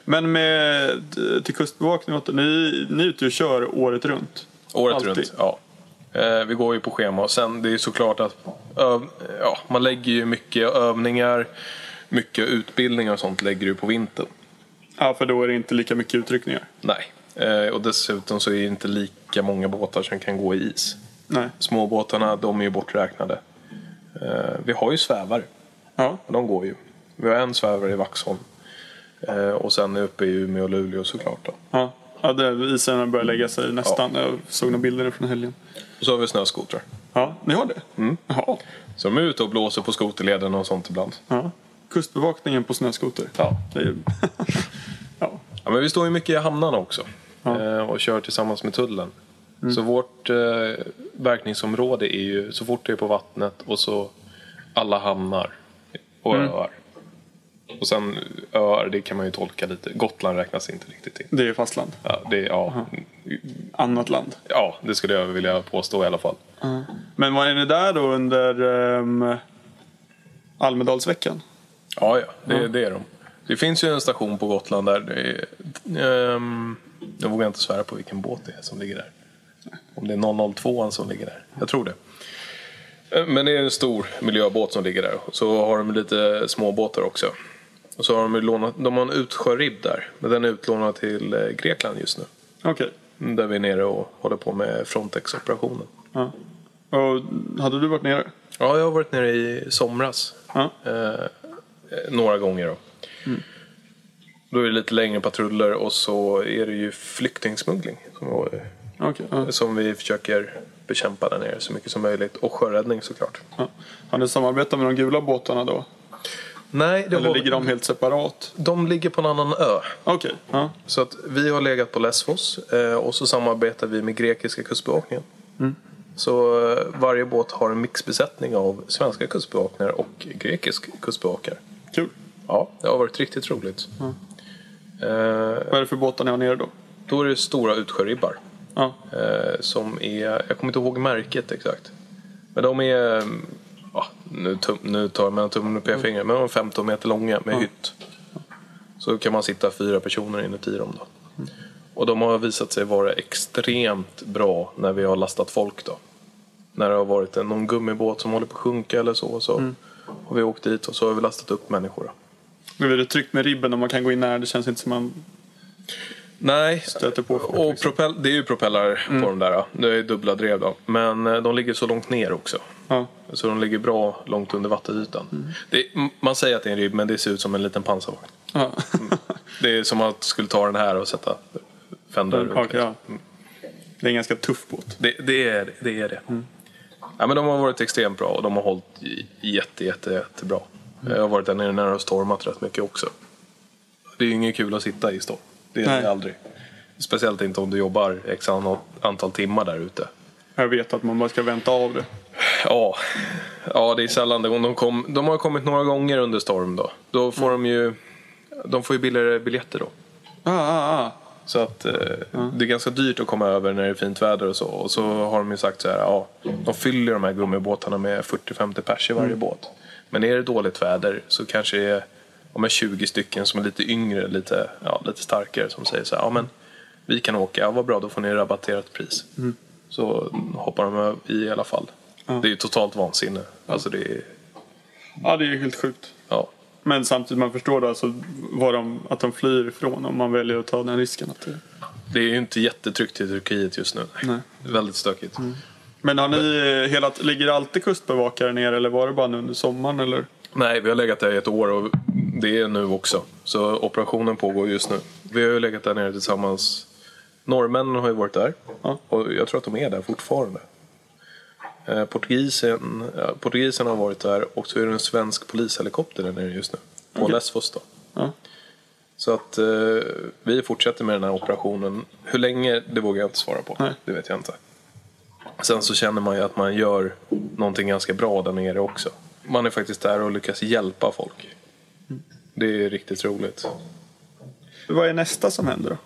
Men med till Kustbevakningen, ni, ni är ute och kör året runt? Året Alltid. runt, ja. Eh, vi går ju på schema och sen det är såklart att öv, ja, man lägger ju mycket övningar, mycket utbildningar och sånt lägger du på vintern. Ja, för då är det inte lika mycket utryckningar. Nej. Eh, och dessutom så är det inte lika många båtar som kan gå i is. Nej. Småbåtarna, de är ju borträknade. Eh, vi har ju svävare. Ja. De går ju. Vi har en svävare i Vaxholm. Eh, och sen uppe i Umeå och Luleå såklart. Då. Ja, ja det, isen börjar lägga sig nästan. Jag såg några bilder från helgen. Och så har vi snöskotrar. Ja, ni har det? Mm. Jaha. Så de är ute och blåser på skoterleden och sånt ibland. Ja. Kustbevakningen på snöskoter. Ja. Det är [laughs] ja. Ja, men vi står ju mycket i hamnarna också. Ja. Eh, och kör tillsammans med tullen. Så vårt eh, verkningsområde är ju så fort det är på vattnet och så alla hamnar och öar. Och sen öar, det kan man ju tolka lite. Gotland räknas inte riktigt till. Det är fastland. Ja, det, ja, Annat land. ja, det skulle jag vilja påstå i alla fall. Men var är ni där då under um, Almedalsveckan? Ja, ja, det, det är de. Det finns ju en station på Gotland där det är, ehm, Jag vågar inte svära på vilken båt det är som ligger där. Om det är 002 som ligger där. Jag tror det. Eh, Men det är en stor miljöbåt som ligger där. Så har de lite småbåtar också. Och så har de, lånat, de har en utsjöribb där. Men den är utlånad till eh, Grekland just nu. Okej. Där vi är nere och håller på med Frontex-operationen. Ja. Och hade du varit nere? Ja, jag har varit nere i somras. Ja. Eh, några gånger då. Då är det lite längre patruller och så är det ju flyktingsmuggling som, Okej. Ja. som vi försöker bekämpa där nere så mycket som möjligt. Och sjöräddning såklart. Ja. Har ni samarbetat med de gula båtarna då? Nej, det Eller har, ligger de helt separat? de ligger på en annan ö. Okej. Ja. Så att vi har legat på Lesvos eh, och så samarbetar vi med grekiska kustbevakningen. Så eh, varje båt har en mixbesättning av svenska kustbevakningar och grekisk kustbevakare. Kul. Ja, det har varit riktigt roligt. Eh, Vad är det för båtar ni har nere då? då är det stora utsjöribbar. Ja. Eh, som är, jag kommer inte ihåg märket exakt. Men de är, mm, nu, tum, nu tar mellan tummen och pekfingret, men de är 15 meter långa med hytt. Så kan man sitta fyra personer inuti dem då. Och de har visat sig vara extremt bra när vi har lastat folk då. När det har varit en, någon gummibåt som håller på att sjunka eller så. så har vi åkt dit och så har vi lastat upp människor. Då. Nu är det tryggt med ribben och man kan gå in nära. Det känns inte som man Nej, stöter på folk. och liksom. propell, det är ju propellrar på de där. Det är dubbla drev då. Men eh, de ligger så långt ner också. Ja. Så de ligger bra långt under vattenytan. Det, m- man säger att det är en ribb men det ser ut som en liten pansarvagn. Ja. Det är som att skulle ta den här och sätta fändrar runt. Okej, ja. Det är en ganska tuff båt. det, det, är, det är det. Ja, men de har varit extremt bra och de har hållit jätte, jätte, jättebra. Jag har varit där nere när det har stormat rätt mycket också. Det är ju inget kul att sitta i storm. Det är Nej. det aldrig. Speciellt inte om du jobbar x antal, timmar där ute. Jag vet att man bara ska vänta av det. Ja, ja det är sällan det. De, kom, de har kommit några gånger under storm då. Då får de ju de får ju billigare biljetter då. Ah, ah, ah. Så att eh, det är ganska dyrt att komma över när det är fint väder och så. Och så har de ju sagt så här, ja, de fyller de här gummibåtarna med 40-50 pers i varje båt. Men är det dåligt väder så kanske det är om är 20 stycken som är lite yngre, lite, ja, lite starkare som säger så här, ja men vi kan åka, ja vad bra då får ni rabatterat pris. Så hoppar de i i alla fall. Det är ju totalt vansinne. Alltså det är, Ja, det är helt sjukt. ja. Men samtidigt man förstår då alltså vad de, att de flyr ifrån om man väljer att ta den risken. Att det... Det är ju inte jättetryggt i Turkiet just nu. Nej. Det väldigt stökigt. Men har ni hela, ligger alltid kustbevakare ner eller var det bara nu under sommaren eller? Nej, vi har legat där i ett år och det är nu också. Så operationen pågår just nu. Vi har ju legat där nere tillsammans. Norrmännen har ju varit där. Ja. Och jag tror att de är där fortfarande. Eh, Portugisen, portugisen har varit där och så är det en svensk polishelikopter där nere just nu. På Okej. Lesvos då. Ja. Så att eh, vi fortsätter med den här operationen. Hur länge, det vågar jag inte svara på. Nej. Det vet jag inte. Sen så känner man ju att man gör någonting ganska bra där nere också. Man är faktiskt där och lyckas hjälpa folk. Det är riktigt roligt. Vad är nästa som händer då?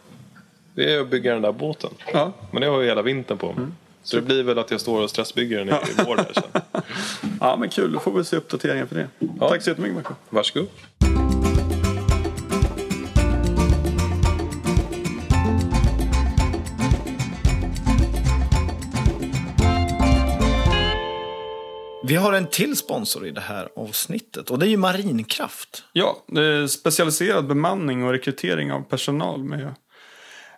Det är att bygga den där båten. Ja. Men det har jag hela vintern på mig. Så det blir väl att jag står och stressbygger den i vår där sen. [laughs] ja, men kul. Då får vi se uppdateringar för det. Tack så jättemycket Marco. Varsågod. Vi har en till sponsor i det här avsnittet och det är ju Marinkraft. Ja, specialiserad bemanning och rekrytering av personal med,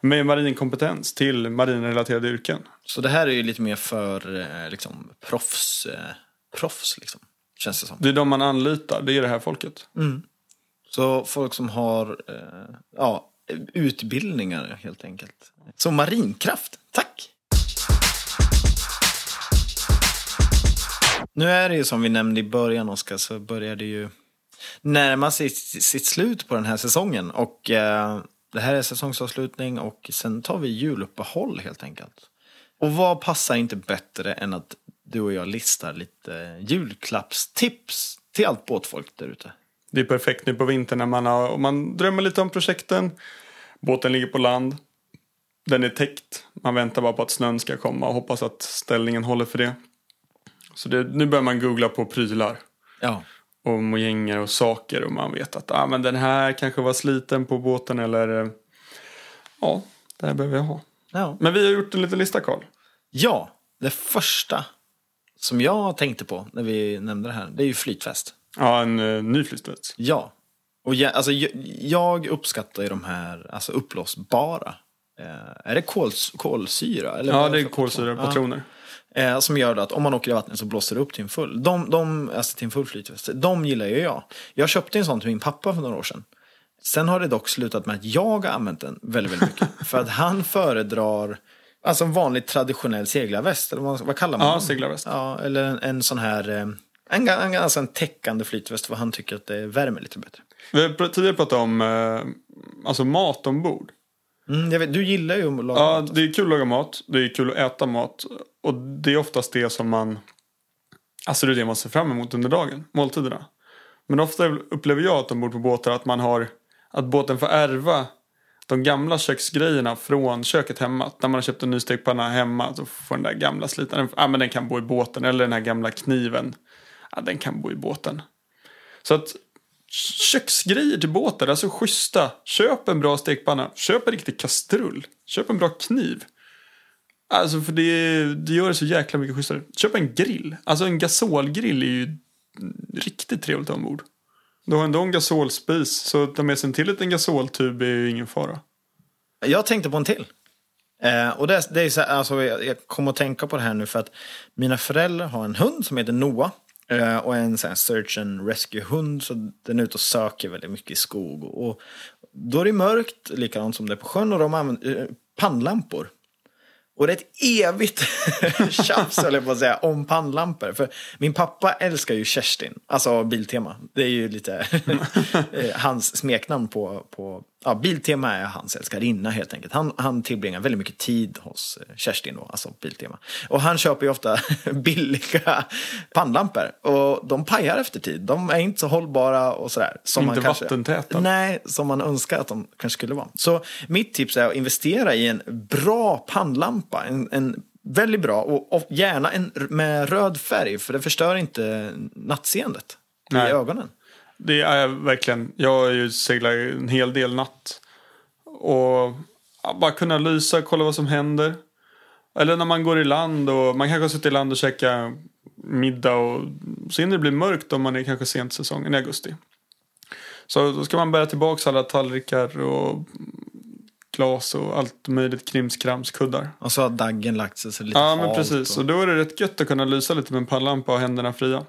med marinkompetens till marinrelaterade yrken. Så det här är ju lite mer för eh, liksom, proffs, eh, proffs liksom, känns det som. Det är de man anlitar, det är det här folket. Så folk som har eh, ja, utbildningar helt enkelt. Så Marinkraft, tack! Nu är det ju som vi nämnde i början, Oskar, så börjar det ju närma sig sitt slut på den här säsongen. Och eh, det här är säsongsavslutning och sen tar vi juluppehåll helt enkelt. Och vad passar inte bättre än att du och jag listar lite julklappstips till allt båtfolk där ute. Det är perfekt nu på vintern när man, har, man drömmer lite om projekten. Båten ligger på land. Den är täckt. Man väntar bara på att snön ska komma och hoppas att ställningen håller för det. Så det, nu börjar man googla på prylar. Ja. och mojänger och saker och man vet att ah, men den här kanske var sliten på båten eller eh, ja, det här behöver jag ha. ja. Men vi har gjort en liten lista Karl. Ja, det första som jag tänkte på när vi nämnde det här, det är ju flytväst. Ja, en uh, ny flytväst. Ja. Och jag, alltså, jag, jag uppskattar ju de här alltså, uppblåsbara. Eh, är det kols, kolsyra? Eller Ja, det är kolsyrapatroner. Ja. Eh, som gör att om man åker i vattnet så blåser det upp till en full. De, de, alltså till en full flytväst. De gillar ju jag. Jag köpte en sån till min pappa för några år sedan. Sen har det dock slutat med att jag har använt den väldigt, väldigt mycket. [laughs] för att han föredrar alltså en vanlig traditionell seglarväst. Eller vad, vad kallar man Ja, den? seglarväst. Ja, eller en, en sån här... eh, En, en, alltså en täckande flytväst för han tycker att det värmer lite bättre. Vi har tidigare pratat om eh, alltså mat ombord. Mm, jag vet, du gillar ju att laga Ja, mat. det är kul att laga mat. Det är kul att äta mat. Och det är oftast det som man... Alltså det är det man ser fram emot under dagen, måltiderna. Men ofta upplever jag att ombord på båtar att man har... Att båten får ärva de gamla köksgrejerna från köket hemma. När man har köpt en ny stekpanna hemma så får den där gamla slitna... den- Ja, men den kan bo i båten. Eller den här gamla kniven. Ja, den kan bo i båten. Så att köksgrejer till båtar, alltså schyssta. Köp en bra stekpanna. Köp en riktig kastrull. Köp en bra kniv. Alltså för det, det gör det så jäkla mycket schysstare. Köp en grill. Alltså en gasolgrill är ju riktigt trevligt ombord. Du har ändå en gasolspis, så att ta med sig en till liten gasoltub är ju ingen fara. Jag tänkte på en till. Eh, och det, det är så här, alltså, jag, jag kommer att tänka på det här nu för att mina föräldrar har en hund som heter Noah. Eh, och en sån här search and rescue-hund. Så den är ute och söker väldigt mycket i skog. Och, då är det mörkt, likadant som det är på sjön. Och de använder eh, pannlampor. Och det är ett evigt [laughs] tjafs, höll jag på att säga, om pannlampor. För min pappa älskar ju Kerstin, alltså Biltema. Det är ju lite [laughs] eh, hans smeknamn på, på... Ja, Biltema är hans älskarinna helt enkelt. Han, han tillbringar väldigt mycket tid hos eh, Kerstin då, alltså Biltema. Och han köper ju ofta [laughs] billiga pannlampor. Och de pajar efter tid. De är inte så hållbara och sådär. Som Inte man kanske, vattentäta. Nej, som man önskar att de kanske skulle vara. Så mitt tips är att investera i en bra pannlampa. En, en väldigt bra och, och gärna en med röd färg för det förstör inte nattseendet i ögonen. Det är verkligen, jag har ju seglat en hel del natt. Och bara kunna lysa, kolla vad som händer. Eller när man går i land och man kanske har suttit i land och käkat middag och så hinner det bli mörkt om man är kanske sent säsongen i augusti. Så då ska man bära tillbaka alla tallrikar och glas och allt möjligt krimskrams, kuddar. Och så har daggen lagt sig så lite Ja men precis, och Och... då är det rätt gött att kunna lysa lite med en pannlampa och händerna fria.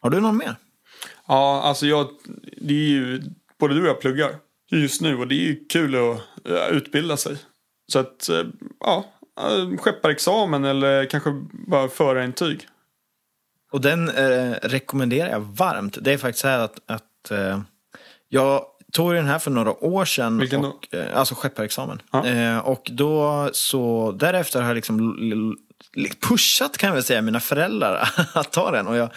Har du någon mer? Ja, alltså jag, det är ju, både du och jag pluggar just nu och det är ju kul att eh, utbilda sig. Så att, eh, ja, eh, skepparexamen eller kanske bara förarintyg. Och den eh, rekommenderar jag varmt. Det är faktiskt så här att, att eh, jag tog den här för några år sedan. Vilken då? och, eh, alltså skepparexamen. Ja. Och då så därefter har jag liksom pushat kan jag väl säga mina föräldrar [laughs] att ta den. Och jag,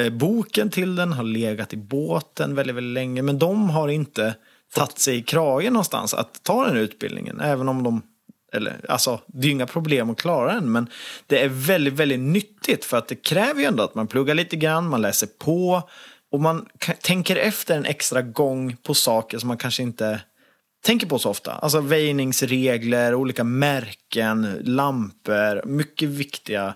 eh, boken till den har legat i båten väldigt, väldigt länge. Men de har inte tagit sig i kragen någonstans att ta den utbildningen. Även om de, eller alltså det är ju inga problem att klara den. Men det är väldigt, väldigt nyttigt för att det kräver ju ändå att man pluggar lite grann, man läser på. Och man tänker efter en extra gång på saker som man kanske inte tänker på så ofta. Alltså väjningsregler, olika märken, lampor, mycket viktiga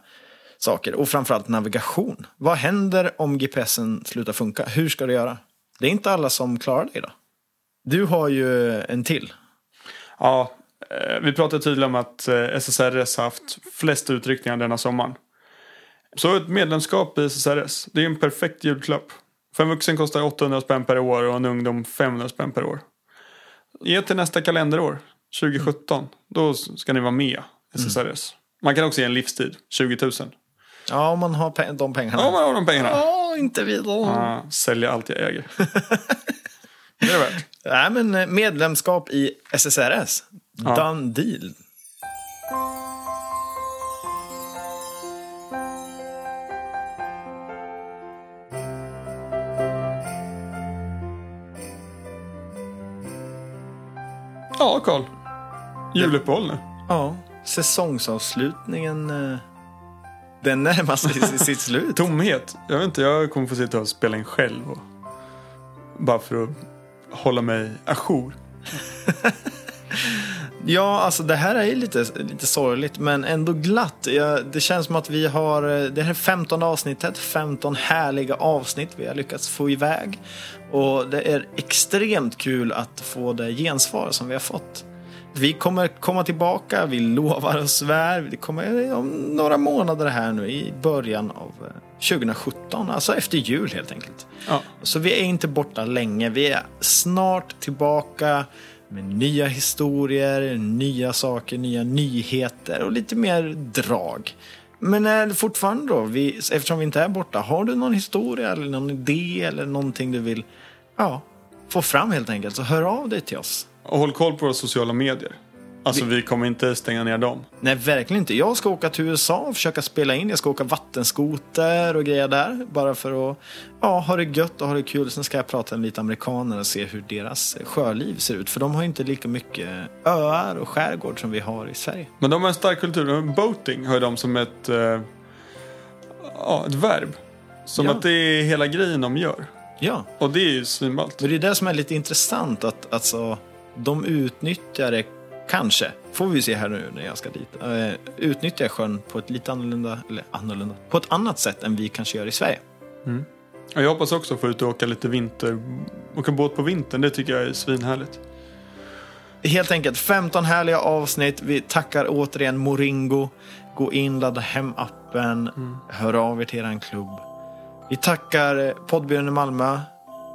saker. Och framförallt navigation. Vad händer om GPSen slutar funka? Hur ska du göra? Det är inte alla som klarar det idag. Du har ju en till. Ja, eh, vi pratade tidigare om att eh, SSRS har haft flest utryckningar denna sommaren. Så ett medlemskap i SSRS, det är en perfekt julklapp. För en vuxen kostar 800 spänn per år och en ungdom 500 spänn per år. Ge till nästa kalenderår, 2017. Då ska ni vara med i SSRS. Man kan också ge en livstid, 20 000. Ja, om man har pe- de pengarna. Ja, man har de pengarna. Ja, inte vi då. Ja, sälja allt jag äger. [laughs] det är det värt. Nej, men eh, medlemskap i SSRS. Ja. Done deal. Ja, Karl. Juluppehåll nu. Ja, säsongsavslutningen. eh, Den närmar sig [laughs] sitt slut. Tomhet. Jag vet inte, jag kommer få sitta och spela in själv. Och... Bara för att hålla mig ajour. [laughs] Ja, alltså det här är lite, lite sorgligt men ändå glatt. Ja, det känns som att vi har, eh, det här är 15 avsnittet, 15 härliga avsnitt vi har lyckats få iväg. Och det är extremt kul att få det gensvar som vi har fått. Vi kommer komma tillbaka, vi lovar och svär. Det kommer om några månader här nu i början av eh, 2017, alltså efter jul helt enkelt. Ja. Så vi är inte borta länge. Vi är snart tillbaka med nya historier, nya saker, nya nyheter och lite mer drag. Men är fortfarande då, vi, eftersom vi inte är borta, har du någon historia eller någon idé eller någonting du vill ja, få fram helt enkelt, så hör av dig till oss. Och håll koll på våra sociala medier. Alltså vi kommer inte stänga ner dem. Nej, verkligen inte. Jag ska åka till USA och försöka spela in. Jag ska åka vattenskoter och grejer där. Bara för att ja, ha det gött och ha det kul. Sen ska jag prata med lite amerikaner och se hur deras sjöliv ser ut. För de har inte lika mycket öar och skärgård som vi har i Sverige. Men de har en stark kultur. Boating har de som ett, eh, ja, ett verb. Som Ja. att det är hela grejen de gör. Ja, Och det är ju svinballt. men det är det som är lite intressant. Att alltså, de utnyttjar det, kanske, får vi se här nu när jag ska dit. Uh, utnyttjar sjön på ett lite annorlunda, eller annorlunda, på ett annat sätt än vi kanske gör i Sverige. Och jag hoppas också få ut och åka lite vinter. Åka båt på vintern, det tycker jag är svinhärligt. Helt enkelt 15 härliga avsnitt. Vi tackar återigen Moringo. Gå in, ladda hem appen, hör av er till eran klubb. Vi tackar eh, poddbyrån i Malmö,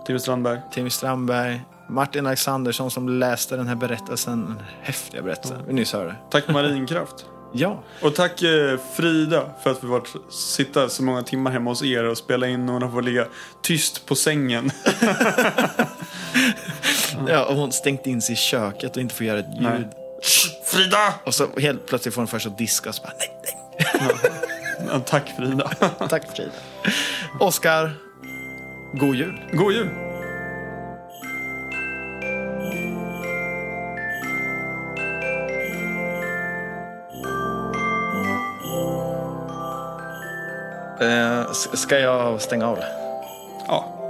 Tim Strandberg. Timmy Strandberg, Martin Alexandersson som läste den här berättelsen, den häftiga berättelsen vi nyss hörde. Tack Marinkraft. [laughs] Ja, Och tack eh, Frida för att vi varit sitta så många timmar hemma hos er och spela in och hon får ligga tyst på sängen. [laughs] ja och hon stängt in sig i köket och inte får göra ett ljud. Nej. Frida! Och så helt plötsligt får hon först att diska och så bara nej, nej. Ja, tack Frida. [laughs] Tack Frida. Oskar, god jul. God jul! Eh, ska jag stänga av? Ja.